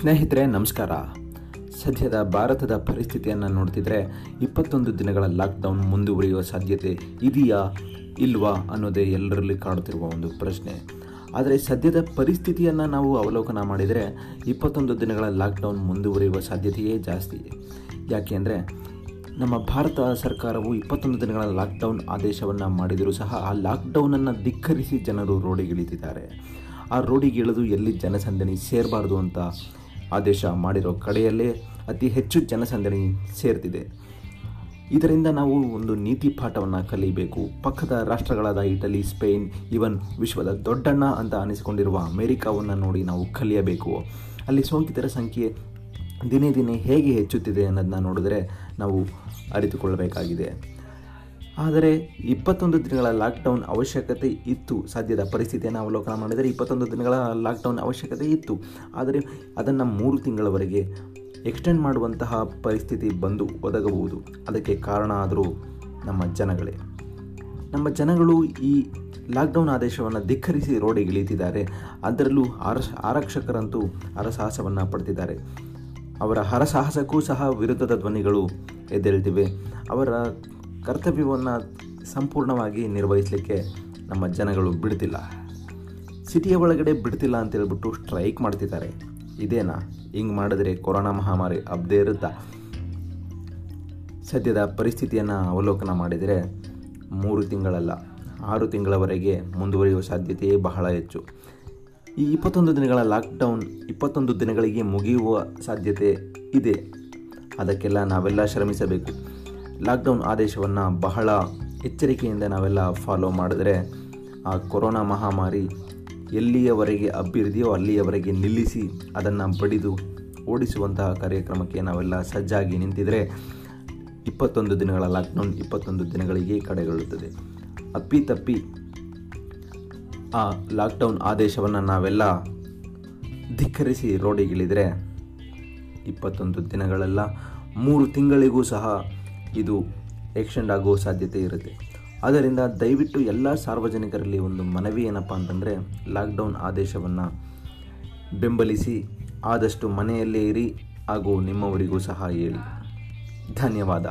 ಸ್ನೇಹಿತರೆ, ನಮಸ್ಕಾರ. ಸದ್ಯದ ಭಾರತದ ಪರಿಸ್ಥಿತಿಯನ್ನು ನೋಡ್ತಿದ್ರೆ ಇಪ್ಪತ್ತೊಂದು ದಿನಗಳ ಲಾಕ್ಡೌನ್ ಮುಂದುವರಿಯುವ ಸಾಧ್ಯತೆ ಇದೆಯಾ ಇಲ್ವಾ ಅನ್ನೋದೇ ಎಲ್ಲರಲ್ಲಿ ಕಾಡುತ್ತಿರುವ ಒಂದು ಪ್ರಶ್ನೆ. ಆದರೆ ಸದ್ಯದ ಪರಿಸ್ಥಿತಿಯನ್ನು ನಾವು ಅವಲೋಕನ ಮಾಡಿದರೆ ಇಪ್ಪತ್ತೊಂದು ದಿನಗಳ ಲಾಕ್ಡೌನ್ ಮುಂದುವರಿಯುವ ಸಾಧ್ಯತೆಯೇ ಜಾಸ್ತಿ. ಯಾಕೆ ಅಂದರೆ ನಮ್ಮ ಭಾರತ ಸರ್ಕಾರವು ಇಪ್ಪತ್ತೊಂದು ದಿನಗಳ ಲಾಕ್ಡೌನ್ ಆದೇಶವನ್ನು ಮಾಡಿದರೂ ಸಹ ಆ ಲಾಕ್ಡೌನನ್ನು ಧಿಕ್ಕರಿಸಿ ಜನರು ರೋಡಿಗಿಳಿದಿದ್ದಾರೆ. ಆ ರೋಡಿಗಿಳಿದು ಎಲ್ಲಿ ಜನಸಂದಣಿ ಸೇರಬಾರ್ದು ಅಂತ ಆದೇಶ ಮಾಡಿರೋ ಕಡೆಯಲ್ಲೇ ಅತಿ ಹೆಚ್ಚು ಜನಸಂದಣಿ ಸೇರ್ತಿದೆ. ಇದರಿಂದ ನಾವು ಒಂದು ನೀತಿ ಪಾಠವನ್ನು ಕಲಿಯಬೇಕು ಪಕ್ಕದ ರಾಷ್ಟ್ರಗಳಾದ ಇಟಲಿ, ಸ್ಪೇನ್ ಇವನ್ ವಿಶ್ವದ ದೊಡ್ಡಣ್ಣ ಅಂತ ಅನಿಸಿಕೊಂಡಿರುವ ಅಮೇರಿಕಾವನ್ನು ನೋಡಿ ನಾವು ಕಲಿಯಬೇಕು. ಅಲ್ಲಿ ಸೋಂಕಿತರ ಸಂಖ್ಯೆ ದಿನೇ ದಿನೇ ಹೇಗೆ ಹೆಚ್ಚುತ್ತಿದೆ ಅನ್ನೋದನ್ನ ನೋಡಿದ್ರೆ ನಾವು ಅರಿತುಕೊಳ್ಳಬೇಕಾಗಿದೆ ಆದರೆ ಇಪ್ಪತ್ತೊಂದು ದಿನಗಳ ಲಾಕ್ಡೌನ್ ಅವಶ್ಯಕತೆ ಇತ್ತು. ಸದ್ಯದ ಪರಿಸ್ಥಿತಿಯನ್ನು ಅವಲೋಕನ ಮಾಡಿದರೆ ಇಪ್ಪತ್ತೊಂದು ದಿನಗಳ ಲಾಕ್ಡೌನ್ ಅವಶ್ಯಕತೆ ಇತ್ತು. ಆದರೆ ಅದನ್ನು ಮೂರು ತಿಂಗಳವರೆಗೆ ಎಕ್ಸ್ಟೆಂಡ್ ಮಾಡುವಂತಹ ಪರಿಸ್ಥಿತಿ ಬಂದು ಒದಗಬಹುದು. ಅದಕ್ಕೆ ಕಾರಣ ಆದರೂ ನಮ್ಮ ಜನಗಳೇ. ನಮ್ಮ ಜನಗಳು ಈ ಲಾಕ್ಡೌನ್ ಆದೇಶವನ್ನು ಧಿಕ್ಕರಿಸಿ ರೋಡಿಗಿಳಿತಿದ್ದಾರೆ ಅದರಲ್ಲೂ ಆರಕ್ಷ ಆರಕ್ಷಕರಂತೂ ಹರಸಾಹಸವನ್ನು ಪಡೆದಿದ್ದಾರೆ ಅವರ ಹರಸಾಹಸಕ್ಕೂ ಸಹ ವಿರುದ್ಧದ ಧ್ವನಿಗಳು ಎದ್ದೇಳ್ತಿವೆ. ಅವರ ಕರ್ತವ್ಯವನ್ನು ಸಂಪೂರ್ಣವಾಗಿ ನಿರ್ವಹಿಸಲಿಕ್ಕೆ ನಮ್ಮ ಜನಗಳು ಬಿಡ್ತಿಲ್ಲ. ಸಿಟಿಯ ಒಳಗಡೆ ಬಿಡ್ತಿಲ್ಲ ಅಂತ ಹೇಳ್ಬಿಟ್ಟು ಸ್ಟ್ರೈಕ್ ಮಾಡ್ತಿದ್ದಾರೆ. ಇದೇನಾ? ಹಿಂಗೆ ಮಾಡಿದ್ರೆ ಕೊರೋನಾ ಮಹಾಮಾರಿ ಅಬ್ಬದೇ ಇರುತ್ತಾ? ಸದ್ಯದ ಪರಿಸ್ಥಿತಿಯನ್ನು ಅವಲೋಕನ ಮಾಡಿದರೆ ಮೂರು ತಿಂಗಳಲ್ಲ, ಆರು ತಿಂಗಳವರೆಗೆ ಮುಂದುವರಿಯುವ ಸಾಧ್ಯತೆಯೇ ಬಹಳ ಹೆಚ್ಚು. ಈ ಇಪ್ಪತ್ತೊಂದು ದಿನಗಳ ಲಾಕ್ಡೌನ್ ಇಪ್ಪತ್ತೊಂದು ದಿನಗಳಿಗೆ ಮುಗಿಯುವ ಸಾಧ್ಯತೆ ಇದೆ. ಅದಕ್ಕೆಲ್ಲ ನಾವೆಲ್ಲ ಶ್ರಮಿಸಬೇಕು. ಲಾಕ್ಡೌನ್ ಆದೇಶವನ್ನು ಬಹಳ ಎಚ್ಚರಿಕೆಯಿಂದ ನಾವೆಲ್ಲ ಫಾಲೋ ಮಾಡಿದ್ರೆ ಆ ಕೊರೋನಾ ಮಹಾಮಾರಿ ಎಲ್ಲಿಯವರೆಗೆ ಅಬ್ಬಿರಿದೆಯೋ ಅಲ್ಲಿಯವರೆಗೆ ನಿಲ್ಲಿಸಿ ಅದನ್ನು ಬಡಿದು ಓಡಿಸುವಂತಹ ಕಾರ್ಯಕ್ರಮಕ್ಕೆ ನಾವೆಲ್ಲ ಸಜ್ಜಾಗಿ ನಿಂತಿದ್ರೆ ಇಪ್ಪತ್ತೊಂದು ದಿನಗಳ ಲಾಕ್ಡೌನ್ ಇಪ್ಪತ್ತೊಂದು ದಿನಗಳಿಗೆ ಕಡೆಗೊಳ್ಳುತ್ತದೆ. ಅಪ್ಪಿ ತಪ್ಪಿ ಆ ಲಾಕ್ಡೌನ್ ಆದೇಶವನ್ನು ನಾವೆಲ್ಲ ಧಿಕ್ಕರಿಸಿ ರೋಡಿಗಿಳಿದರೆ ಇಪ್ಪತ್ತೊಂದು ದಿನಗಳೆಲ್ಲ, ಮೂರು ತಿಂಗಳಿಗೂ ಸಹ ಇದು ಎಕ್ಸ್ಟೆಂಡ್ ಆಗೋ ಸಾಧ್ಯತೆ ಇರುತ್ತೆ. ಆದ್ದರಿಂದ ದಯವಿಟ್ಟು ಎಲ್ಲ ಸಾರ್ವಜನಿಕರಲ್ಲಿ ಒಂದು ಮನವಿ ಏನಪ್ಪ ಅಂತಂದರೆ, ಲಾಕ್ಡೌನ್ ಆದೇಶವನ್ನು ಬೆಂಬಲಿಸಿ, ಆದಷ್ಟು ಮನೆಯಲ್ಲೇ ಇರಿ ಹಾಗೂ ನಿಮ್ಮವರಿಗೂ ಸಹ ಹೇಳಿ. ಧನ್ಯವಾದ.